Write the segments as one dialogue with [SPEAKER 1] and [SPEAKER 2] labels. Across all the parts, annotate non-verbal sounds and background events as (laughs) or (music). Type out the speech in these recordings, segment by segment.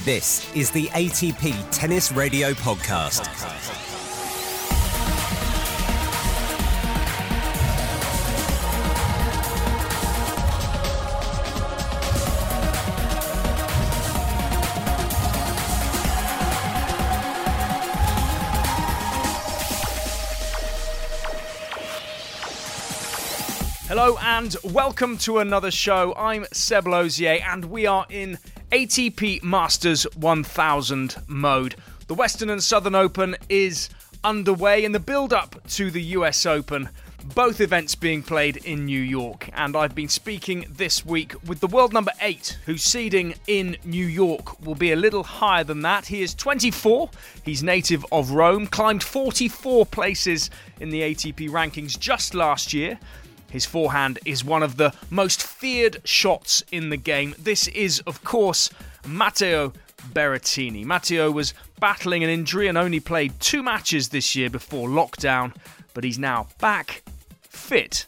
[SPEAKER 1] This is the ATP Tennis Radio Podcast.
[SPEAKER 2] Hello and welcome to another show. I'm Seb Lozier and we are in ATP Masters 1000 mode. The Western and Southern Open is underway in the build up to the US Open. Both events being played in New York, and I've been speaking this week with the world number 8, whose seeding in New York will be a little higher than that. He is 24, he's native of Rome, climbed 44 places in the ATP rankings just last year, his forehand is one of the most feared shots in the game. This is, of course, Matteo Berrettini. Matteo was battling an injury and only played two matches this year before lockdown, but he's now back, fit,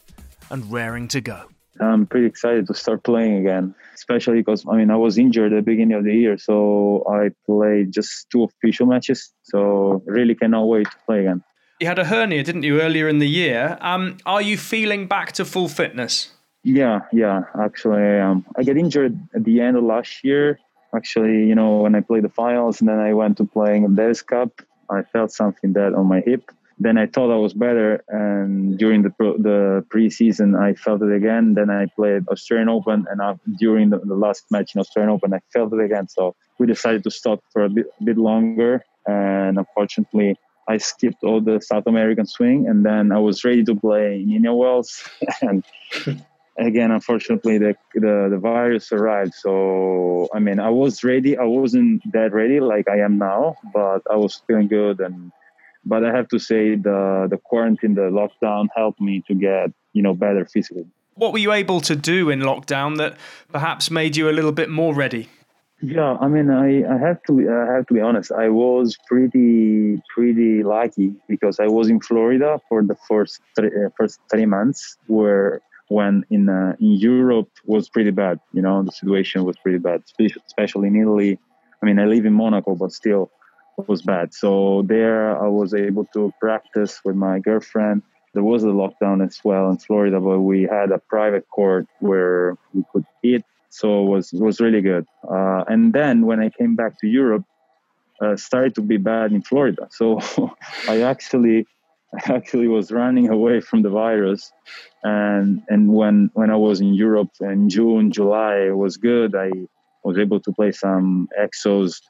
[SPEAKER 2] and raring to go.
[SPEAKER 3] I'm pretty excited to start playing again, especially because I mean I was injured at the beginning of the year, so I played just two official matches. So really cannot wait to play again.
[SPEAKER 2] You had a hernia, didn't you, earlier in the year? Um, are you feeling back to full fitness?
[SPEAKER 3] Yeah, yeah. Actually, I am. I get injured at the end of last year. Actually, you know, when I played the finals, and then I went to playing Davis Cup, I felt something that on my hip. Then I thought I was better, and during the pro, the preseason, I felt it again. Then I played Australian Open, and during the, the, last match in Australian Open, I felt it again. So we decided to stop for a bit, a bit longer, and unfortunately, I skipped all the South American swing, and then I was ready to play in Indian Wells. (laughs) and again, unfortunately, the, the the virus arrived. So I mean, I was ready. I wasn't that ready like I am now, but I was feeling good. And but I have to say, the the quarantine, the lockdown helped me to get you know better physically.
[SPEAKER 2] What were you able to do in lockdown that perhaps made you a little bit more ready?
[SPEAKER 3] Yeah, I mean, I, I have to I have to be honest. I was pretty pretty lucky because I was in Florida for the first three, uh, first three months, where when in uh, in Europe was pretty bad. You know, the situation was pretty bad, especially in Italy. I mean, I live in Monaco, but still, was bad. So there, I was able to practice with my girlfriend. There was a lockdown as well in Florida, but we had a private court where we could eat so it was it was really good. Uh, and then when I came back to Europe, uh, started to be bad in Florida. (laughs) So I actually actually was running away from the virus, and and when when I was in Europe in June July, it was good. I was able to play some exos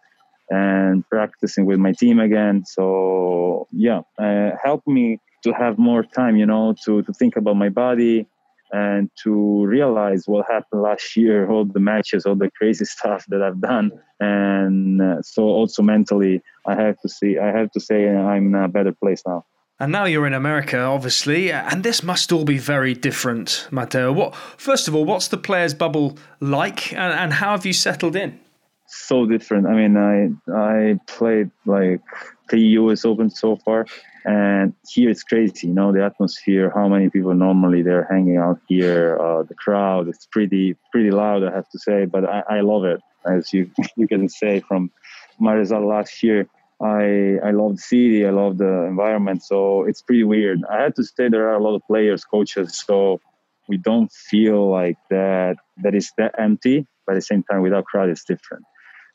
[SPEAKER 3] and practicing with my team again. So yeah, uh, helped me to have more time, you know, to to think about my body and to realize what happened last year, all the matches, all the crazy (laughs) stuff that I've done, and uh, so also mentally, I have to see, I have to say, I'm in a better place now.
[SPEAKER 2] And now you're in America, obviously, and this must all be very different, Matteo. What, first of all, what's the players' bubble like, and, and how have you settled in?
[SPEAKER 3] So different. I mean, I I played like three U.S. Open so far, and here it's crazy you know the atmosphere how many people normally they're hanging out here uh, the crowd it's pretty pretty loud i have to say but i, I love it as you (laughs) you can say from my result last year. I i love the city i love the environment so it's pretty weird. I had to say there are a lot of players coaches so we don't feel like that that is that empty but at the same time without crowd it's different.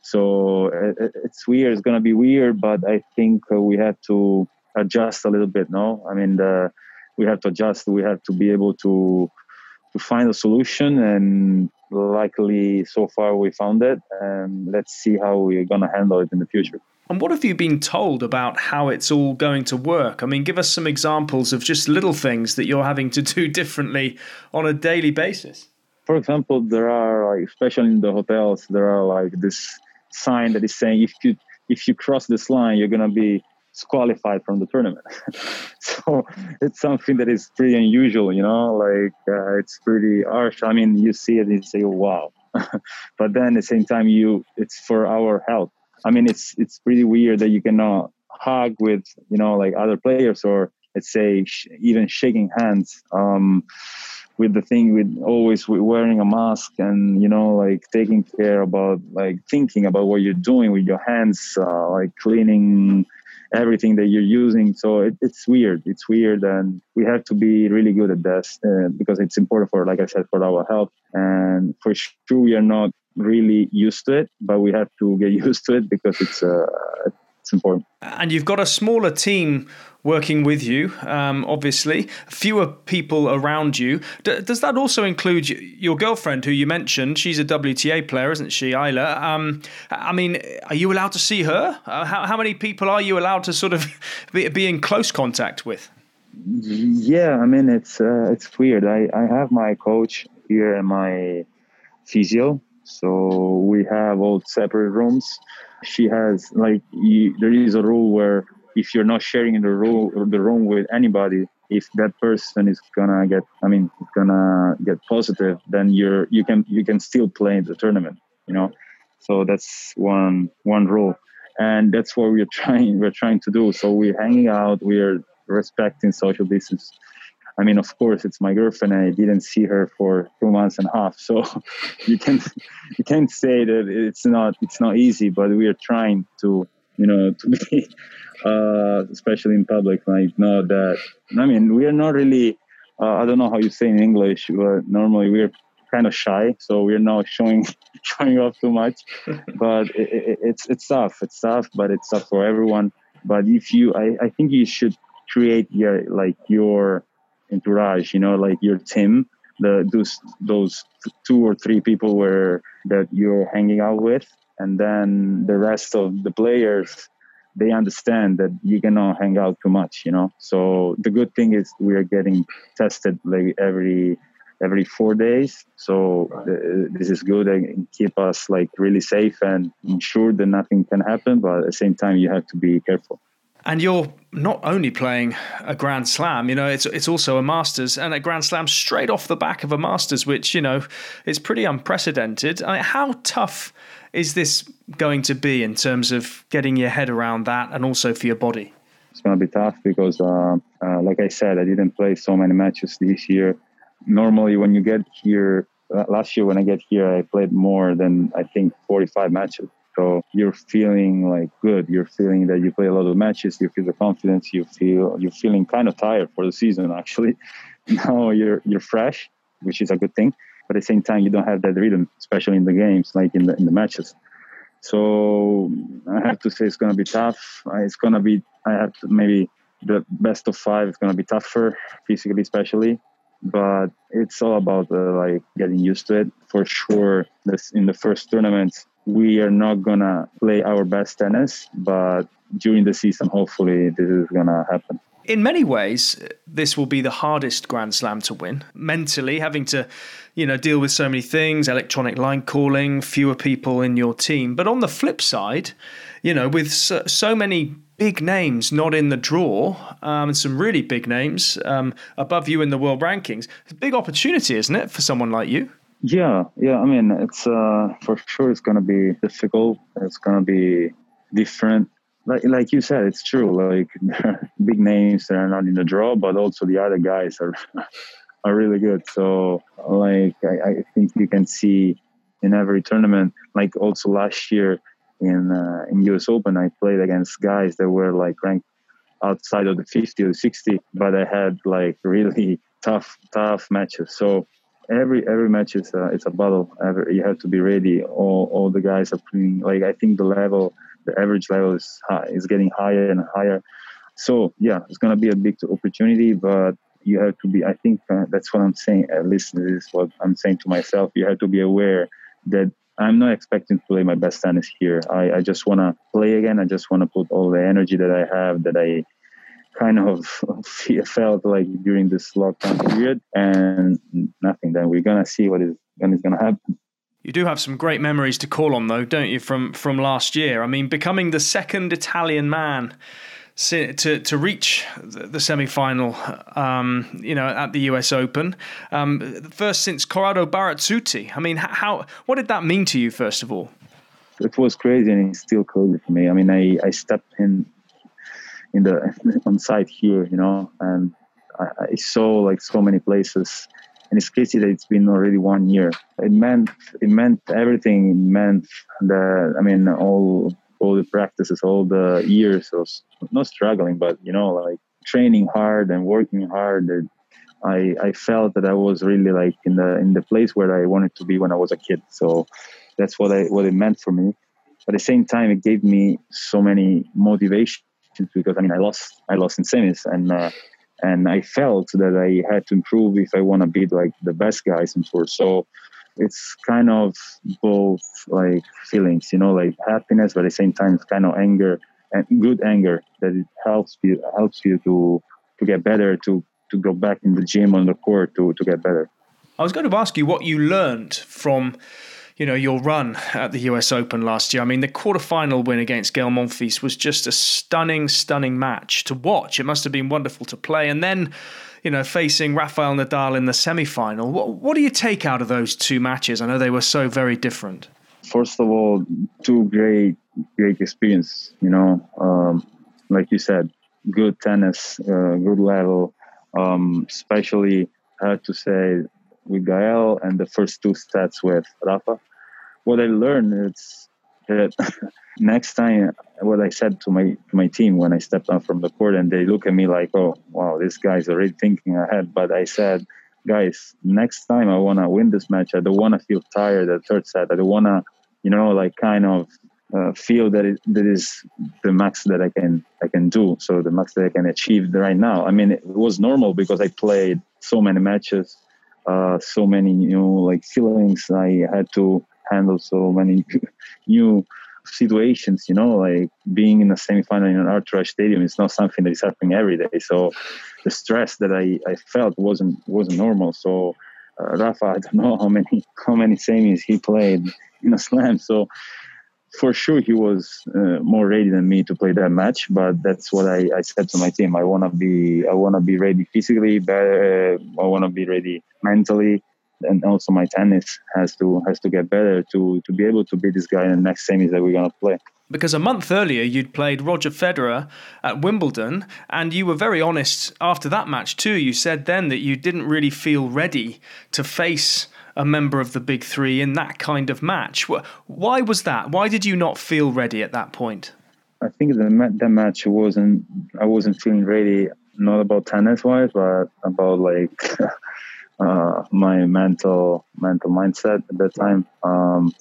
[SPEAKER 3] So it's weird it's going to be weird but i think uh, we have to adjust a little bit. No, I mean the, we have to adjust. We have to be able to to find a solution, and luckily so far we found it. And let's see how we're gonna handle it in the future.
[SPEAKER 2] And what have you been told about how it's all going to work? I mean, give us some examples of just little things that you're having to do (laughs) differently on a daily basis.
[SPEAKER 3] For example, there are like, especially in the hotels, there are like this sign that is saying if you if you cross this line, you're gonna be disqualified from the tournament. (laughs) so it's something that is pretty unusual, you know, like uh, it's pretty harsh. I mean, you see it and you say, wow. (laughs) but then at the same time, you it's for our health. I mean, it's it's pretty weird that you cannot hug with, you know, like other players or let's say sh- even shaking hands. Um, with the thing with always wearing a mask and you know like taking care about like thinking about what you're doing with your hands uh, like cleaning everything that you're using. So it, it's weird. It's weird and we have to be really good at this uh, because it's important for like i said for our health. And for sure we are not really used to it but we have to get (laughs) used to it because it's uh, it's important
[SPEAKER 2] and you've got a smaller team working with you, um, obviously, fewer people around you. D- does that also include your girlfriend, who you mentioned? She's a WTA player, isn't she, Ajla? Um, I mean, are you allowed to see her? Uh, how, how, many people are you allowed to sort of (laughs) be, be in close contact with?
[SPEAKER 3] Yeah, I mean, it's uh, it's weird. I, I have my coach here and my physio, so we have all separate rooms. She has like you, there is a rule where if you're not sharing the room the room with anybody if that person is gonna get i mean gonna get positive then you're you can you can still play the tournament you know? So that's one one rule. And that's what we're (laughs) trying we're trying to do. So we're hanging out we're respecting social distance i mean of course it's my girlfriend i didn't see her for two months and a half so (laughs) you can you can't say that it's not it's not easy but we are trying to you know (laughs) to be uh, especially in public. Like, not that. I mean, we are not really. Uh, I don't know how you say in English, but normally we're kind of shy, so we're not showing (laughs) showing off too much. but it, it, it's it's tough. It's tough, but it's tough for everyone. But if you, I, I think you should create your like your entourage. You know, like your team. The those those two or three people where that you're hanging out with, and then the rest of the players they understand that you cannot hang out too much, you know. So the good thing is we are getting tested like every every four days. So uh, this is good and keep us like really safe and ensure that nothing can happen. But at the same time, you have to be careful.
[SPEAKER 2] And you're not only playing a Grand Slam, you know, it's it's also a Masters and a Grand Slam straight off the back of a Masters, which you know is pretty unprecedented. I mean, how tough is this going to be in terms of getting your head around that and also for your body?
[SPEAKER 3] It's going to be tough because, uh, uh, like I said, I didn't play so many matches this year. Normally, when you get here, uh, last year when I get here, I played more than I think 45 matches. So you're feeling like good. You're feeling that you play a lot of matches. You feel the confidence. You feel you're feeling kind of tired for the season. (laughs) Actually, now you're you're fresh, which is a good thing but at the same time you don't have that rhythm especially in the games like in the in the matches so i have to say it's to be tough it's to be i have to maybe the best of five is to be tougher physically especially but it's all about uh, like getting used to it for sure this in the first tournament we are not gonna play our best tennis but during the season hopefully this is gonna happen
[SPEAKER 2] in many ways, this will be the hardest Grand Slam to win. Mentally, having to, you know, deal with so many things, electronic line calling, fewer people in your team. But on the flip side, you know, with so, so many big names not in the draw, um, and some really big names um, above you in the world rankings, it's a big opportunity, isn't it, for someone like you?
[SPEAKER 3] Yeah, yeah. I mean, it's uh, for sure it's to be difficult. It's to be different like like you said, it's true. Like (laughs) big names that are not in the draw, but also the other guys are (laughs) are really good. So like I, I think you can see in every tournament. Like also last year in uh, in US Open, I played against guys that were like ranked outside of the 50 or 60, but I had like really (laughs) tough tough matches. So every every match is a, it's a battle. Every, you have to be ready. All all the guys are playing. Like I think the level the average level is high, is getting higher and higher. So yeah, it's gonna be a big opportunity, but you have to be. I think uh, that's what I'm saying. At least this is what I'm saying to myself. You have to be aware that I'm not expecting to play my best tennis here. I, I just want to play again. I just want to put all the energy that I have, that I kind of felt like during this lockdown period, and nothing. Then we're gonna see what is when is gonna happen.
[SPEAKER 2] You do have some great memories to call on, though, don't you, from from last year? I mean, becoming the second Italian man to to reach the semi final, um, you know, at the U.S. Open, um, first since Corrado Barazzuti. I mean, how what did that mean to you, first of all?
[SPEAKER 3] It was crazy, and it's still crazy for me. I mean, I, I stepped in in the (laughs) on site here, you know, and I, I saw like so many places and it's crazy that it's been already one year. It meant it meant everything. It meant that I mean all all the practices, all the years of not struggling, but you know like training hard and working hard. I I felt that I was really like in the in the place where I wanted to be when I was a kid. So that's what I what it meant for me. At the same time, it gave me so many motivations because I mean I lost I lost in semis and. Uh, and I felt that I had to improve if I want to be like the best guys in tour. So it's kind of both like feelings, you know, like happiness, but at the same time, it's kind of anger and good anger that it helps you helps you to to get better, to to go back in the gym on the court to to get better.
[SPEAKER 2] I was going to ask you what you learned from you know, your run at the US Open last year. I mean, the quarterfinal win against Gael Monfils was just a stunning, stunning match to watch. It must have been wonderful to play. And then, you know, facing Rafael Nadal in the semi final. What, what do you take out of those two matches? I know they were so very different.
[SPEAKER 3] First of all, two great, great experience. You know, um, like you said, good tennis, uh, good level. Um, especially, I have to say, with Gael and the first two sets with Rafa what I learned is that (laughs) next time, what I said to my to my team when I stepped out from the court, and they look at me like, "Oh, wow, this guy's already thinking ahead." But I said, "Guys, next time I want to win this match. I don't want to feel tired at third set. I don't want to, you know, like kind of." Uh, feel that it that is the max that I can I can do. So the max that I can achieve right now. I mean, it was normal because I played so many matches, uh, so many new like feelings. I had to handle so many (laughs) new situations you know like being in a semifinal in an Arthur Ashe stadium is not something that is happening every day. So the stress that i, I felt wasn't wasn't normal. So uh, rafa i don't (laughs) know how many how many semis he played in a slam. So for sure he was uh, more ready than me to play that match but that's what i, I said to my team. I want to be i want to be ready physically better i want to be ready mentally and also my tennis has to has to get better to to be able to beat this guy in the next semis that we're gonna play.
[SPEAKER 2] Because a month earlier you'd played Roger Federer at Wimbledon, and you were very honest after that match too. You said then that you didn't really feel ready to face a member of the big three in that kind of match. Why was that? Why did you not feel ready at that point?
[SPEAKER 3] I think that that match wasn't. I wasn't feeling ready. Not about tennis wise, but about like (laughs) uh, my mental mental mindset at that time. Um,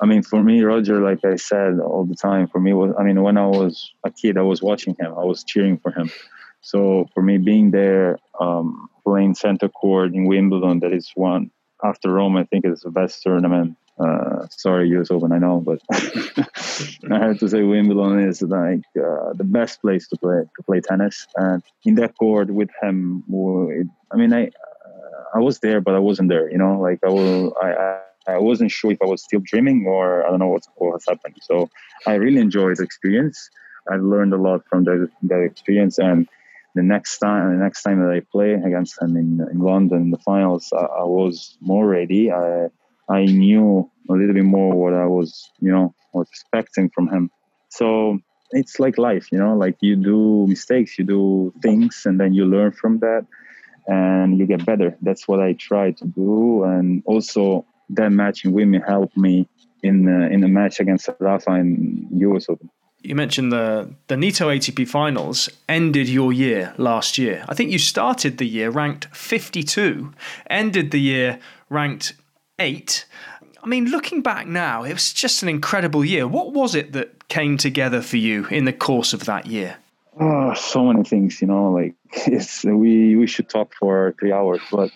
[SPEAKER 3] I mean, for me, Roger, like I said all the time, for me was I mean, when I was a kid, I was watching him, I was cheering for him. So for me, being there, um, playing center court in Wimbledon, that is one after Rome, I think is the best tournament. Uh, sorry, US Open, I know, but (laughs) I have to say Wimbledon is like uh, the best place to play to play tennis. And in that court with him, I mean, I I was there, but I wasn't there. You know, like I will, I, I, wasn't sure if I was still dreaming or I don't know what's what has happened. So I really enjoyed the experience. I learned a lot from that that experience, and the next time, the next time that I play against him in, in London in the finals, I, I was more ready. I I knew a little bit more what I was, you know, was expecting from him. So it's like life, you know, like you do mistakes, you do things, and then you learn from that and you get better. That's what I try to do. And also, that match in Wimbledon helped me in uh, in a match against Rafa in US Open.
[SPEAKER 2] You mentioned the the Nitto ATP Finals ended your year last year. I think you started the year ranked 52, ended the year ranked 8. I mean, looking back now, it was just an incredible year. What was it that came together for you in the course of that year?
[SPEAKER 3] Oh, so many things, you know, like (laughs) it's we we should talk for three hours, but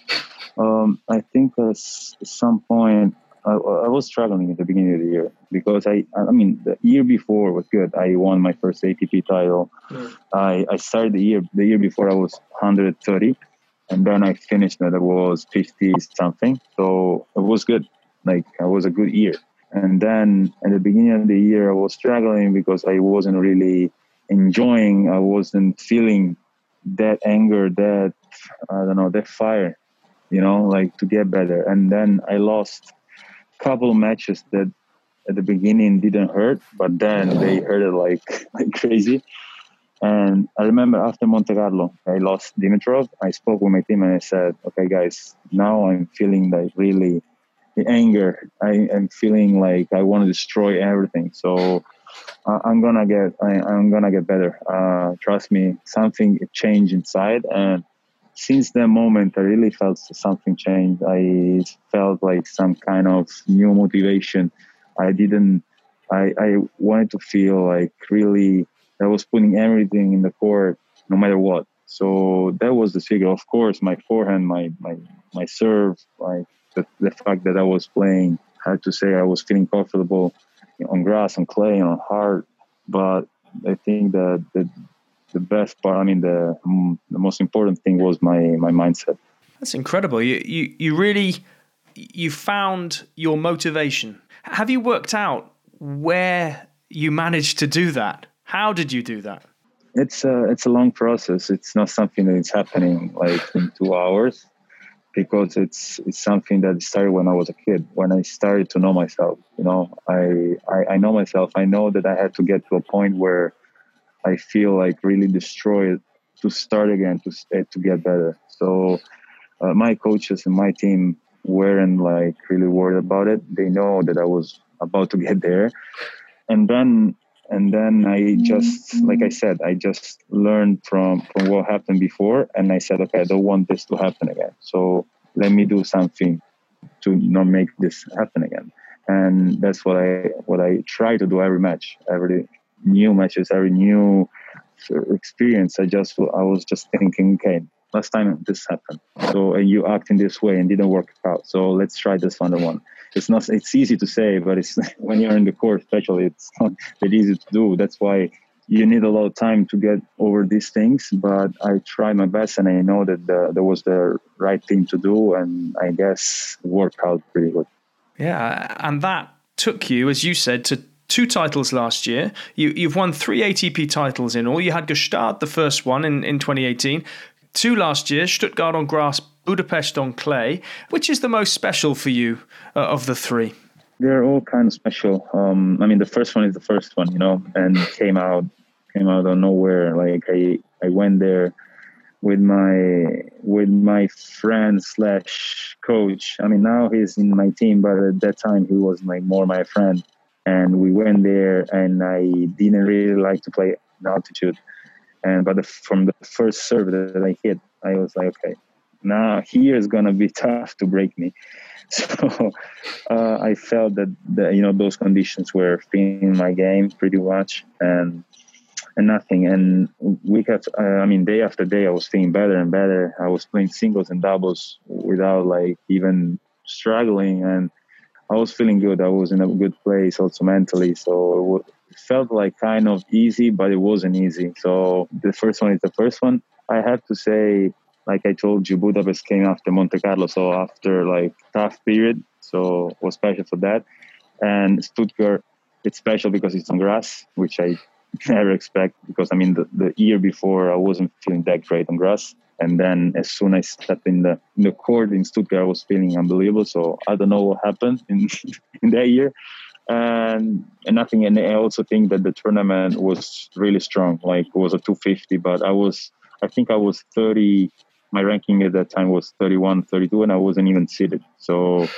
[SPEAKER 3] um, I think at some point I, I, was struggling at the beginning of the year because I I mean the year before was good. I won my first ATP title. Mm. I I started the year the year before I was 130, and then I finished that I was 50 something. So it was good. Like it was a good year. And then at the beginning of the year, I was struggling because I wasn't really enjoying. I wasn't feeling that anger, that I don't know, that fire, you know, like to get better. And then I lost a couple matches that at the beginning didn't hurt, but then they hurt like (laughs) like crazy. And I remember after Monte Carlo, I lost Dimitrov. I spoke with my team and I said, "Okay, guys, now I'm feeling like really the anger. I am feeling like I want to destroy everything. So I'm gonna get, I, am gonna get better. Uh, trust me, something changed inside, and since that moment, I really felt something changed. I felt like some kind of new motivation. I didn't. I, I wanted to feel like really I was putting everything in the court, no matter what. So that was the secret. Of course, my forehand, my my my serve, like the, the fact that I was playing, I had to say I was feeling comfortable on grass, on clay, on hard. But I think that the the best part, I mean, the mm, the most important thing was my my mindset.
[SPEAKER 2] That's incredible. You you you really you found your motivation. Have you worked out where you managed to do that? How did you do that?
[SPEAKER 3] It's a it's a long process. It's not something that is happening like in two hours, because it's it's something that started when I was a kid. When I started to know myself, you know, I I, I know myself. I know that I had to get to a point where I feel like really destroyed to start again to eh, to get better. So uh, my coaches and my team weren't like really worried about it. They know that I was about to get there, and then and then I mm-hmm. just, like I said, I just learned from from what happened before, and I said, okay, I don't want this to happen again. So let me do something to not make this happen again. And that's what I what I try to do every match, every new matches, every new experience. I just I was just thinking, okay, last time this happened, so and you act in this way and didn't work out. So let's try this other one it's not it's easy to say but it's (laughs) when you're in the court especially it's not that easy to do that's why you need a lot of time to get over these things but i try my best and i know that the, that was the right thing to do and i guess worked out pretty good
[SPEAKER 2] yeah and that took you as you said to two titles last year. You, you've won three ATP titles in all. You had Gstaad, the first one in, in 2018, two last year, Stuttgart on grass, Budapest on clay. Which is the most special for you uh, of the three?
[SPEAKER 3] They're all kind of special. Um, I mean, the first one is the first one, you know, and came out came out of nowhere. Like I, I went there with my with my friend slash coach. I mean, now he's in my team, but at that time he was like more my friend. And we went there, and I didn't really like to play altitude. And but the, from the first serve that I hit, I was like, okay, now here is gonna be (laughs) tough to break me. (laughs) So uh, I felt that you know those conditions were fitting my game pretty much, and and nothing. And week after, uh, I mean, day after day, I was feeling better and better. I was playing singles and doubles without like even struggling, and I was feeling good. I was in a good place also mentally. So it felt like kind of easy, but it wasn't easy. So the first one is the first one. I have to say like I told you, Budapest came after Monte Carlo, so after like tough period, so was special for that. And Stuttgart, it's special because it's on grass, which I (laughs) never expect because I mean the, the year before I wasn't feeling that great on grass, and then as soon as I stepped in the in the court in Stuttgart, I was feeling unbelievable. So I don't know what happened in (laughs) in that year. And, and nothing. And I also think that the tournament was really strong. Like it was a 250, but I was, I think I was 30, my ranking at that time was 31, 32, and I wasn't even seated. So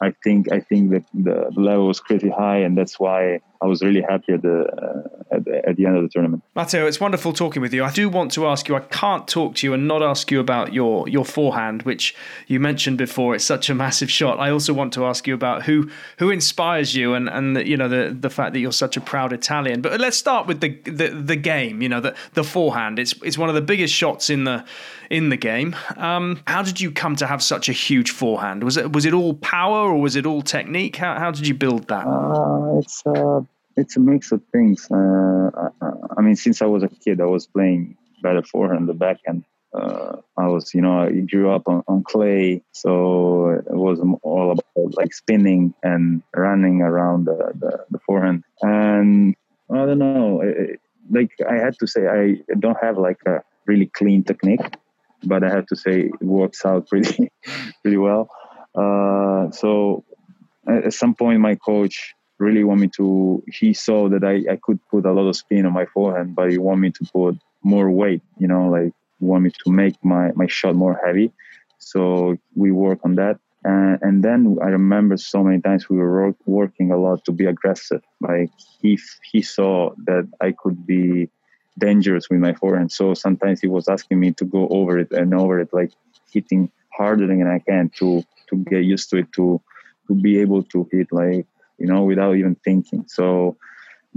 [SPEAKER 3] I think I think that the level was pretty high, and that's why I was really happy at the, uh, at the, at the end of the tournament.
[SPEAKER 2] Matteo, it's wonderful talking with you. I do want to ask you. I can't talk to you and not ask you about your your forehand, which you mentioned before. It's such a massive shot. I also want to ask you about who who inspires you, and and the, you know the the fact that you're such a proud Italian. But let's start with the the, the game. You know the the forehand. It's it's one of the biggest shots in the in the game. Um, how did you come to have such a huge forehand? Was it was it all power or was it all technique? How how did you build that?
[SPEAKER 3] Uh, it's uh, it's a mix of things. Uh, I, I, mean, since I was a kid, I was playing better forehand, the backhand. Uh, I was, you know, I grew up on, on clay, so it was all about like spinning and running around the, the, the forehand. And I don't know, it, like I had to say, I don't have like a really clean technique but I have to say it works out pretty (laughs) pretty well. Uh, so at some point, my coach really want me to. He saw that I, I could put a lot of spin on my forehand, but he want me to put more weight. You know, like want me to make my my shot more heavy. So we work on that. Uh, and then I remember so many times we were working a lot to be aggressive. Like he he saw that I could be dangerous with my forehand, so sometimes he was asking me to go over it and over it, like hitting harder than I can to to get used to it, to to be able to hit like you know without even thinking. So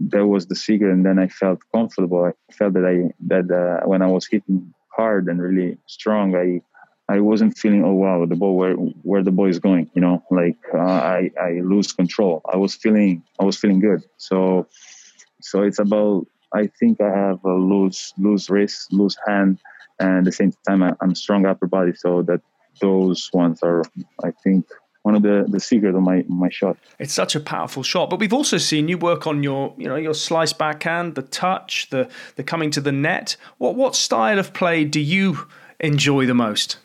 [SPEAKER 3] that was the secret, and then I felt comfortable. I felt that I that uh, when I was hitting hard and really strong, I I wasn't feeling oh wow the ball where where the ball is going you know like uh, I I lose control I was feeling I was feeling good so so it's about I think I have a loose loose wrist loose hand and at the same time I, am strong upper body so that those ones are I think one of the the secret of my my shot.
[SPEAKER 2] It's such a powerful shot, but we've also seen you work on your you know your slice backhand, the touch, the the coming to the net. What what style of play do you enjoy the most?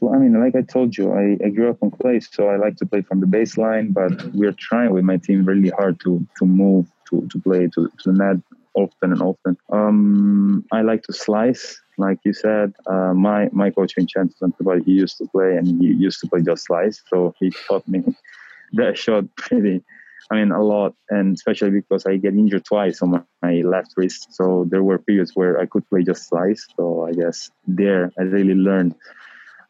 [SPEAKER 3] Well, I mean, like I told you, I, I grew up on clay, so I like to play from the baseline. But we're trying with my team really hard to to move to to play to, to the net often and often. Um, I like to slice, like you said. Uh, my my coach Vincenzo Santopadre, he used to play and he used to play just slice, so he taught me (laughs) that shot pretty. I mean, a lot, and especially because I get injured twice on my, my left wrist. So there were periods where I could play just slice. So I guess there I really learned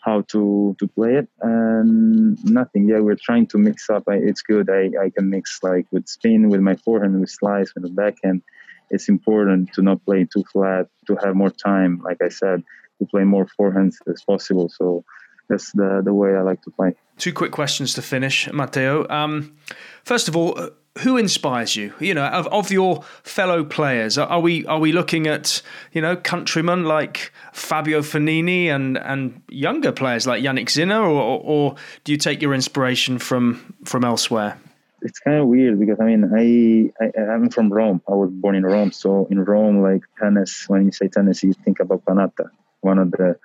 [SPEAKER 3] how to to play it and nothing yeah we're trying to mix up I, it's good I, I can mix like with spin with my forehand with slice with the backhand it's important to not play too flat to have more time like i said to play more forehands as possible so that's the the way i like to play
[SPEAKER 2] two quick questions to finish matteo um, first of all who inspires you? You know, of, of your fellow players, are we are we looking at you know countrymen like Fabio Fognini and and younger players like Jannik Sinner, or, or do you take your inspiration from from elsewhere?
[SPEAKER 3] It's kind of weird because I mean I, I I'm from Rome. I was born in Rome, so in Rome, like tennis, when you say tennis, you think about Panatta, one of the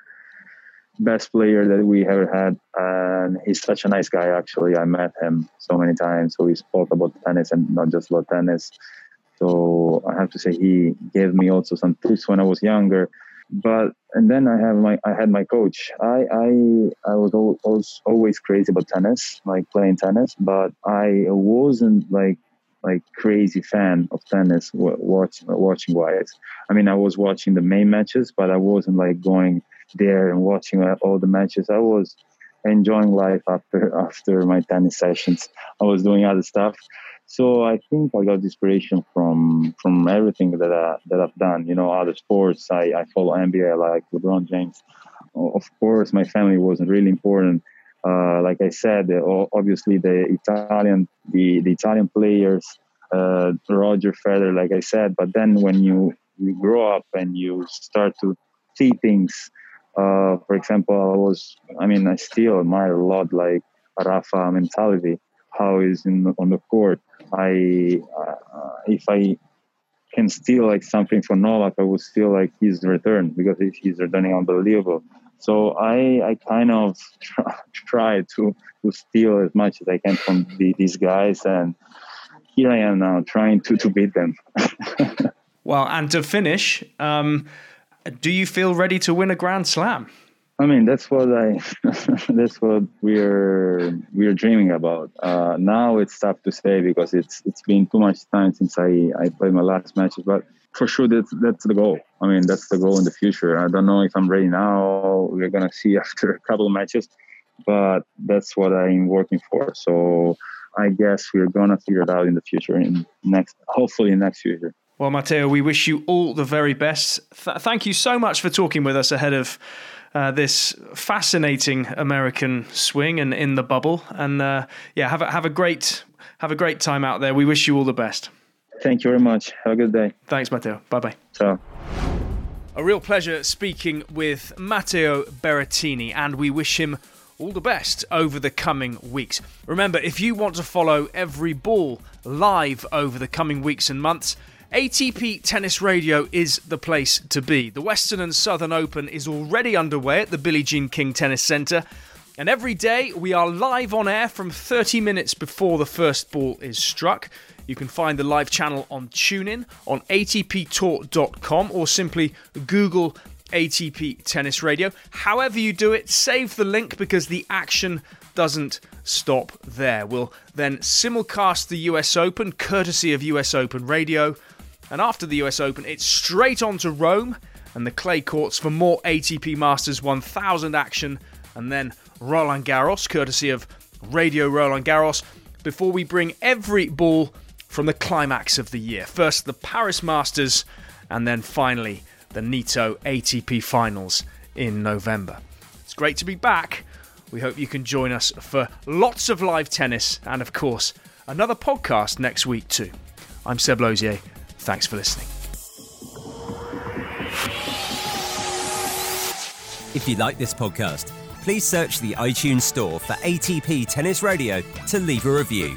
[SPEAKER 3] best player that we ever had. And he's such a nice guy actually. I met him so many times. So we spoke about tennis and not just about tennis. So i have to say he gave me also some tips when i was younger but and then i have my i had my coach i i i was always, always crazy about tennis like playing tennis but i wasn't like like crazy fan of tennis watching watching wise i mean i was watching the main matches but i wasn't like going there and watching uh, all the matches. I was enjoying life after (laughs) after my tennis sessions. I was doing other stuff. So I think I got inspiration from from everything that I, that I've done. You know, other sports. I, I follow NBA. I like LeBron James. Of course, my family was really important. Uh, like I said, obviously the Italian the, the Italian players, uh, Roger Federer, like I said. But then when you you grow up and you start to see things uh, for example, I was, I mean, I still admire a lot like Rafa mentality, how he's in on the court. I, uh, if I can steal like something from Novak, I would steal like his return because he's returning unbelievable. So I, I kind of try, (laughs) try to to steal as much as I can from the, these guys, and here I am now trying to to beat them. (laughs)
[SPEAKER 2] well, and to finish. Um, do you feel ready to win a Grand Slam?
[SPEAKER 3] I mean, that's what I, (laughs) that's what we're we're dreaming about. Uh, now it's tough to say because it's it's been too much time since I I played my last matches, but for sure that's that's the goal. I mean, that's the goal in the future. I don't know if I'm ready now. We're gonna see (laughs) after a couple of matches, but that's what I'm working for. So I guess we're gonna figure it out in the future, in next, hopefully in next future.
[SPEAKER 2] Well, Matteo, we wish you all the very best. Th- thank you so much for talking with us ahead of uh, this fascinating American swing and in the bubble. And uh, yeah, have a, have a great have a great time out there. We wish you all the best.
[SPEAKER 3] Thank you very much. Have a good day.
[SPEAKER 2] Thanks, Matteo. Bye bye.
[SPEAKER 3] Ciao.
[SPEAKER 2] A real pleasure speaking with Matteo Berrettini, and we wish him all the best over the coming weeks. Remember, if you want to follow every ball live over the coming weeks and months, ATP Tennis Radio is the place to be. The Western and Southern Open is already underway at the Billie Jean King Tennis Centre. And every day we are live on air from 30 minutes before the first ball is struck. You can find the live channel on TuneIn, on atptour.com, or simply Google ATP Tennis Radio. However, you do it, save the link because the action doesn't stop there. We'll then simulcast the US Open, courtesy of US Open Radio. And after the US Open, it's straight on to Rome and the clay courts for more ATP Masters 1000 action, and then Roland Garros, courtesy of Radio Roland Garros, before we bring every ball from the climax of the year. First, the Paris Masters, and then finally, the Nitto ATP Finals in November. It's great to be back. We hope you can join us for lots of live tennis and, of course, another podcast next week, too. I'm Seb Lozier. Thanks for listening.
[SPEAKER 1] If you like this podcast, please search the iTunes store for ATP Tennis Radio to leave a review.